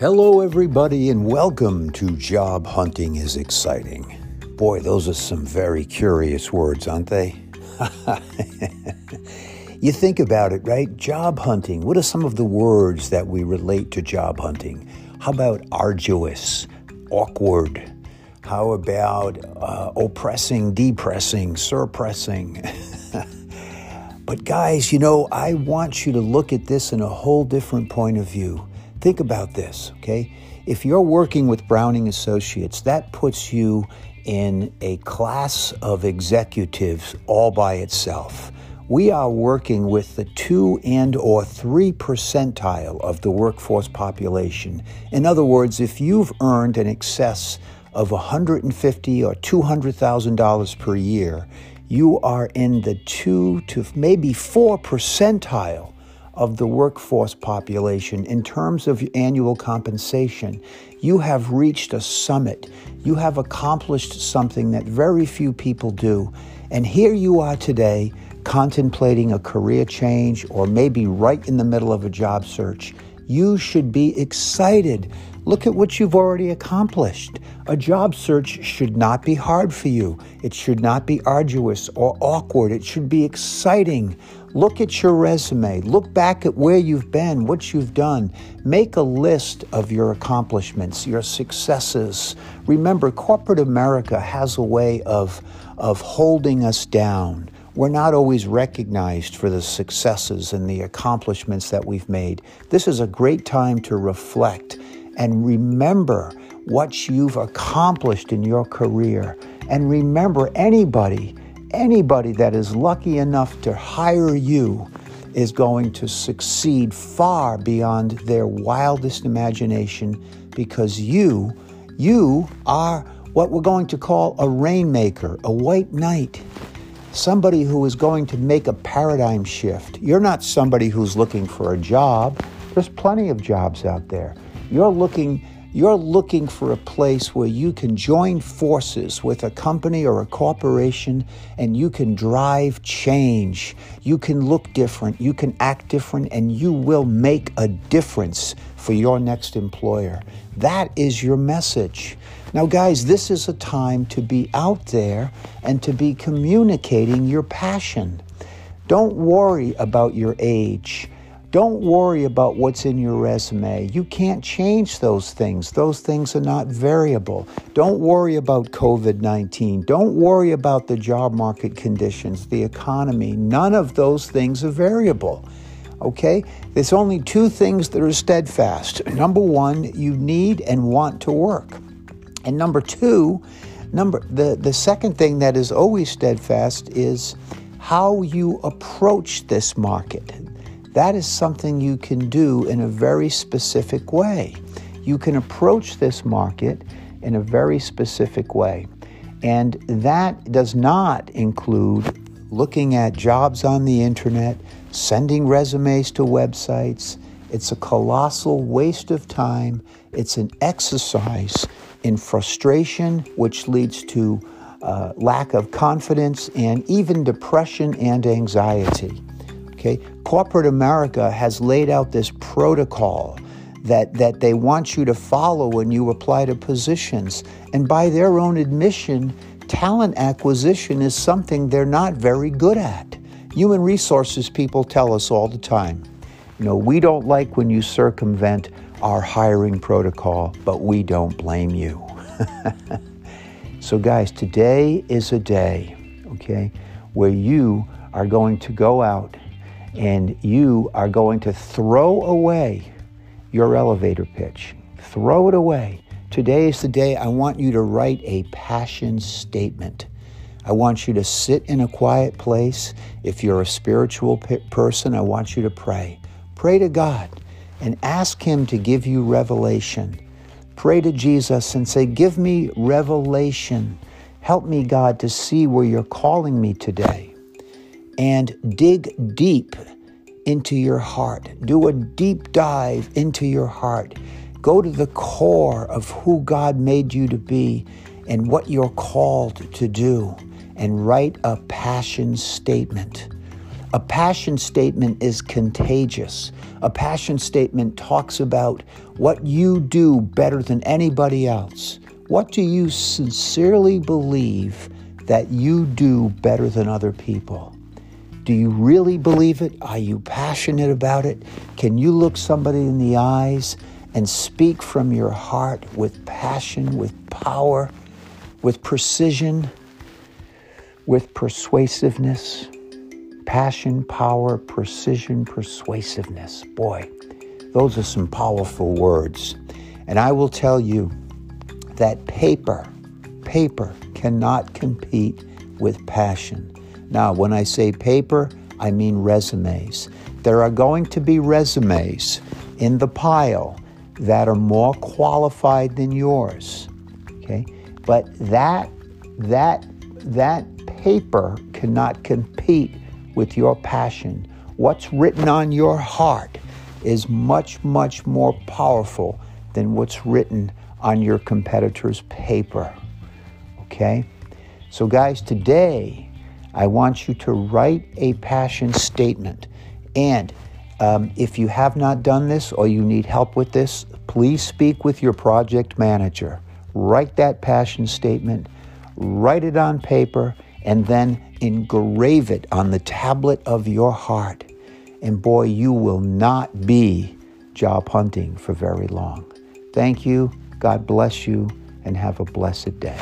Hello, everybody, and welcome to Job Hunting is Exciting. Boy, those are some very curious words, aren't they? you think about it, right? Job hunting. What are some of the words that we relate to job hunting? How about arduous, awkward? How about uh, oppressing, depressing, suppressing? but, guys, you know, I want you to look at this in a whole different point of view. Think about this, okay? If you're working with Browning Associates, that puts you in a class of executives all by itself. We are working with the 2 and or 3 percentile of the workforce population. In other words, if you've earned an excess of 150 or 200,000 dollars per year, you are in the 2 to maybe 4 percentile of the workforce population in terms of annual compensation, you have reached a summit. You have accomplished something that very few people do. And here you are today contemplating a career change or maybe right in the middle of a job search. You should be excited. Look at what you've already accomplished. A job search should not be hard for you. It should not be arduous or awkward. It should be exciting. Look at your resume. Look back at where you've been, what you've done. Make a list of your accomplishments, your successes. Remember, corporate America has a way of, of holding us down. We're not always recognized for the successes and the accomplishments that we've made. This is a great time to reflect and remember what you've accomplished in your career. And remember, anybody anybody that is lucky enough to hire you is going to succeed far beyond their wildest imagination because you, you are what we're going to call a rainmaker, a white knight, somebody who is going to make a paradigm shift. You're not somebody who's looking for a job. There's plenty of jobs out there. You're looking you're looking for a place where you can join forces with a company or a corporation and you can drive change. You can look different, you can act different, and you will make a difference for your next employer. That is your message. Now, guys, this is a time to be out there and to be communicating your passion. Don't worry about your age. Don't worry about what's in your resume. You can't change those things. Those things are not variable. Don't worry about COVID 19. Don't worry about the job market conditions, the economy. None of those things are variable. Okay? There's only two things that are steadfast. Number one, you need and want to work. And number two, number the, the second thing that is always steadfast is how you approach this market. That is something you can do in a very specific way. You can approach this market in a very specific way. And that does not include looking at jobs on the internet, sending resumes to websites. It's a colossal waste of time. It's an exercise in frustration, which leads to uh, lack of confidence and even depression and anxiety. Okay, corporate America has laid out this protocol that that they want you to follow when you apply to positions, and by their own admission, talent acquisition is something they're not very good at. Human resources people tell us all the time, you know, we don't like when you circumvent our hiring protocol, but we don't blame you. so, guys, today is a day, okay, where you are going to go out and you are going to throw away your elevator pitch. Throw it away. Today is the day I want you to write a passion statement. I want you to sit in a quiet place. If you're a spiritual person, I want you to pray. Pray to God and ask Him to give you revelation. Pray to Jesus and say, Give me revelation. Help me, God, to see where you're calling me today and dig deep into your heart. Do a deep dive into your heart. Go to the core of who God made you to be and what you're called to do, and write a passion statement. A passion statement is contagious. A passion statement talks about what you do better than anybody else. What do you sincerely believe that you do better than other people? Do you really believe it? Are you passionate about it? Can you look somebody in the eyes and speak from your heart with passion, with power, with precision, with persuasiveness? Passion, power, precision, persuasiveness. Boy, those are some powerful words. And I will tell you that paper, paper cannot compete with passion. Now, when I say paper, I mean resumes. There are going to be resumes in the pile that are more qualified than yours. Okay? But that that that paper cannot compete with your passion. What's written on your heart is much much more powerful than what's written on your competitor's paper. Okay? So guys, today I want you to write a passion statement. And um, if you have not done this or you need help with this, please speak with your project manager. Write that passion statement, write it on paper, and then engrave it on the tablet of your heart. And boy, you will not be job hunting for very long. Thank you. God bless you, and have a blessed day.